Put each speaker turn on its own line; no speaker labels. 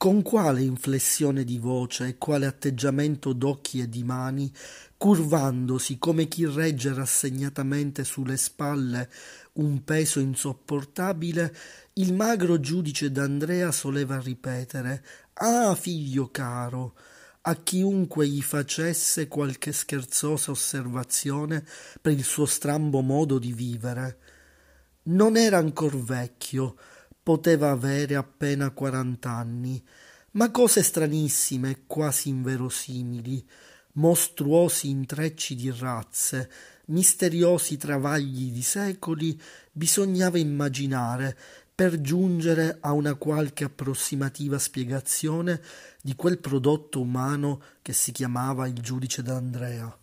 Con quale inflessione di voce e quale atteggiamento d'occhi e di mani, curvandosi come chi regge rassegnatamente sulle spalle un peso insopportabile, il magro giudice d'Andrea soleva ripetere Ah, figlio caro, a chiunque gli facesse qualche scherzosa osservazione per il suo strambo modo di vivere. Non era ancor vecchio, poteva avere appena quarant'anni, ma cose stranissime, quasi inverosimili, mostruosi intrecci di razze, misteriosi travagli di secoli, bisognava immaginare per giungere a una qualche approssimativa spiegazione di quel prodotto umano che si chiamava il giudice d'Andrea.